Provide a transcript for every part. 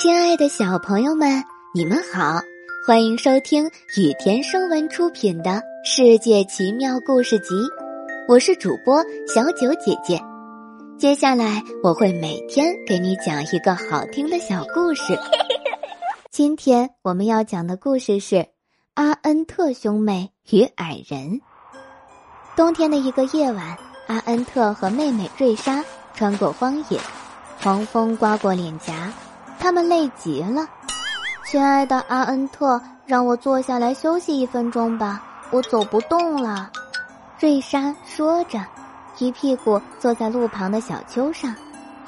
亲爱的小朋友们，你们好，欢迎收听雨田声文出品的《世界奇妙故事集》，我是主播小九姐姐。接下来我会每天给你讲一个好听的小故事。今天我们要讲的故事是《阿恩特兄妹与矮人》。冬天的一个夜晚，阿恩特和妹妹瑞莎穿过荒野，狂风刮过脸颊。他们累极了，亲爱的阿恩特，让我坐下来休息一分钟吧，我走不动了。瑞莎说着，一屁股坐在路旁的小丘上。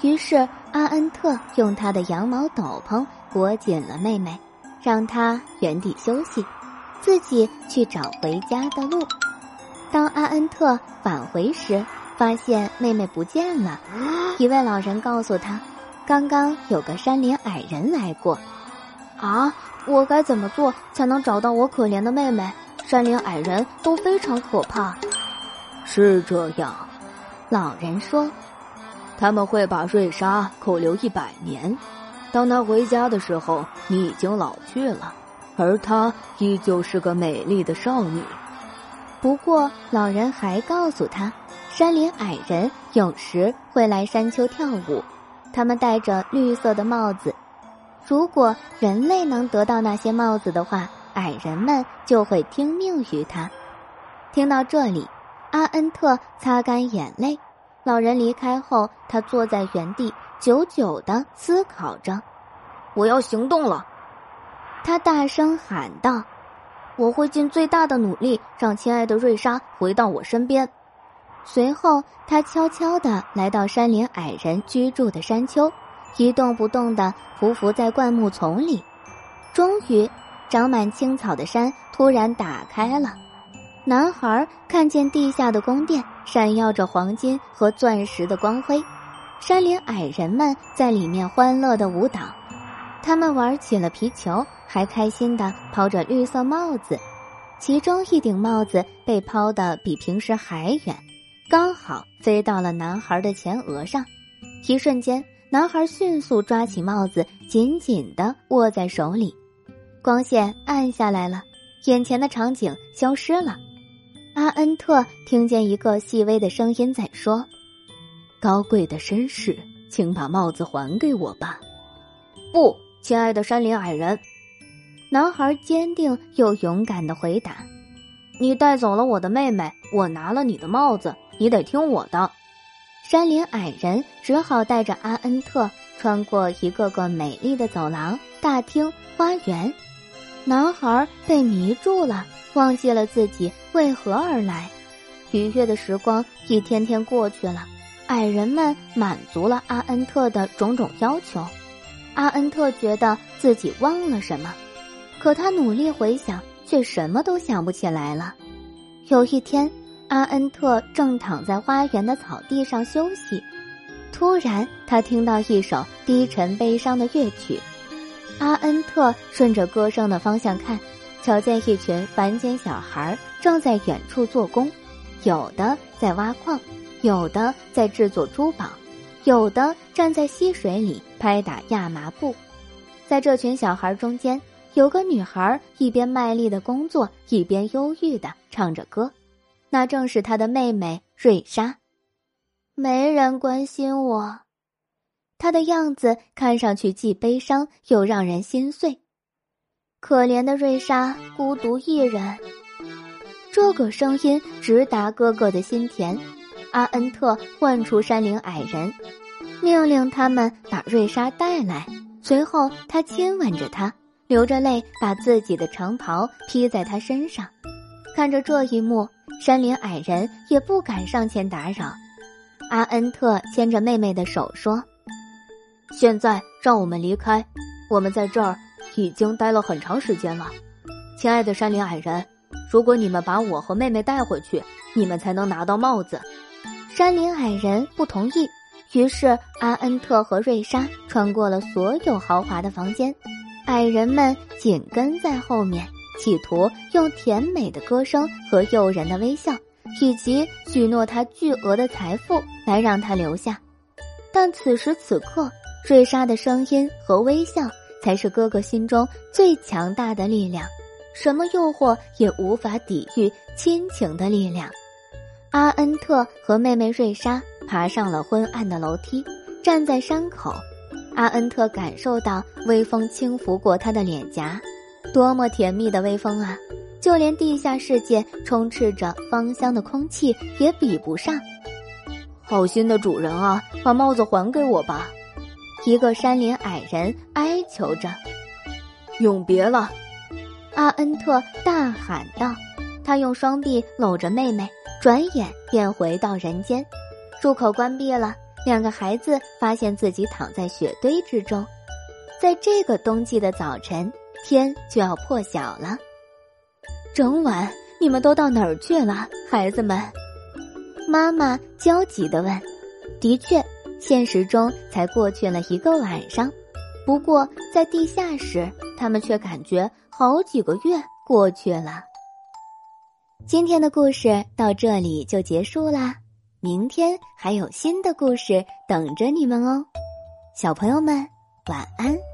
于是阿恩特用他的羊毛斗篷裹紧了妹妹，让她原地休息，自己去找回家的路。当阿恩特返回时，发现妹妹不见了。一位老人告诉他。刚刚有个山林矮人来过，啊！我该怎么做才能找到我可怜的妹妹？山林矮人都非常可怕。是这样，老人说，他们会把瑞莎扣留一百年。当他回家的时候，你已经老去了，而她依旧是个美丽的少女。不过，老人还告诉他，山林矮人有时会来山丘跳舞。他们戴着绿色的帽子，如果人类能得到那些帽子的话，矮人们就会听命于他。听到这里，阿恩特擦干眼泪。老人离开后，他坐在原地，久久的思考着。我要行动了，他大声喊道：“我会尽最大的努力，让亲爱的瑞莎回到我身边。”随后，他悄悄地来到山林矮人居住的山丘，一动不动地匍匐在灌木丛里。终于，长满青草的山突然打开了。男孩看见地下的宫殿闪耀着黄金和钻石的光辉，山林矮人们在里面欢乐的舞蹈。他们玩起了皮球，还开心地抛着绿色帽子，其中一顶帽子被抛得比平时还远。刚好飞到了男孩的前额上，一瞬间，男孩迅速抓起帽子，紧紧的握在手里。光线暗下来了，眼前的场景消失了。阿恩特听见一个细微的声音在说：“高贵的绅士，请把帽子还给我吧。”“不，亲爱的山林矮人。”男孩坚定又勇敢的回答：“你带走了我的妹妹，我拿了你的帽子。”你得听我的，山林矮人只好带着阿恩特穿过一个个美丽的走廊、大厅、花园。男孩被迷住了，忘记了自己为何而来。愉悦的时光一天天过去了，矮人们满足了阿恩特的种种要求。阿恩特觉得自己忘了什么，可他努力回想，却什么都想不起来了。有一天。阿恩特正躺在花园的草地上休息，突然他听到一首低沉悲伤的乐曲。阿恩特顺着歌声的方向看，瞧见一群凡间小孩正在远处做工，有的在挖矿，有的在制作珠宝，有的站在溪水里拍打亚麻布。在这群小孩中间，有个女孩一边卖力的工作，一边忧郁的唱着歌。那正是他的妹妹瑞莎，没人关心我，她的样子看上去既悲伤又让人心碎。可怜的瑞莎，孤独一人。这个声音直达哥哥的心田。阿恩特唤出山林矮人，命令他们把瑞莎带来。随后，他亲吻着她，流着泪把自己的长袍披在她身上。看着这一幕。山林矮人也不敢上前打扰。阿恩特牵着妹妹的手说：“现在让我们离开，我们在这儿已经待了很长时间了。亲爱的山林矮人，如果你们把我和妹妹带回去，你们才能拿到帽子。”山林矮人不同意，于是阿恩特和瑞莎穿过了所有豪华的房间，矮人们紧跟在后面。企图用甜美的歌声和诱人的微笑，以及许诺他巨额的财富来让他留下，但此时此刻，瑞莎的声音和微笑才是哥哥心中最强大的力量，什么诱惑也无法抵御亲情的力量。阿恩特和妹妹瑞莎爬上了昏暗的楼梯，站在山口。阿恩特感受到微风轻拂过他的脸颊，多么甜蜜的微风啊！就连地下世界充斥着芳香的空气也比不上。好心的主人啊，把帽子还给我吧！一个山林矮人哀求着。永别了，阿恩特大喊道。他用双臂搂着妹妹，转眼便回到人间。入口关闭了。两个孩子发现自己躺在雪堆之中，在这个冬季的早晨，天就要破晓了。整晚你们都到哪儿去了，孩子们？妈妈焦急地问。的确，现实中才过去了一个晚上，不过在地下室，他们却感觉好几个月过去了。今天的故事到这里就结束啦。明天还有新的故事等着你们哦，小朋友们，晚安。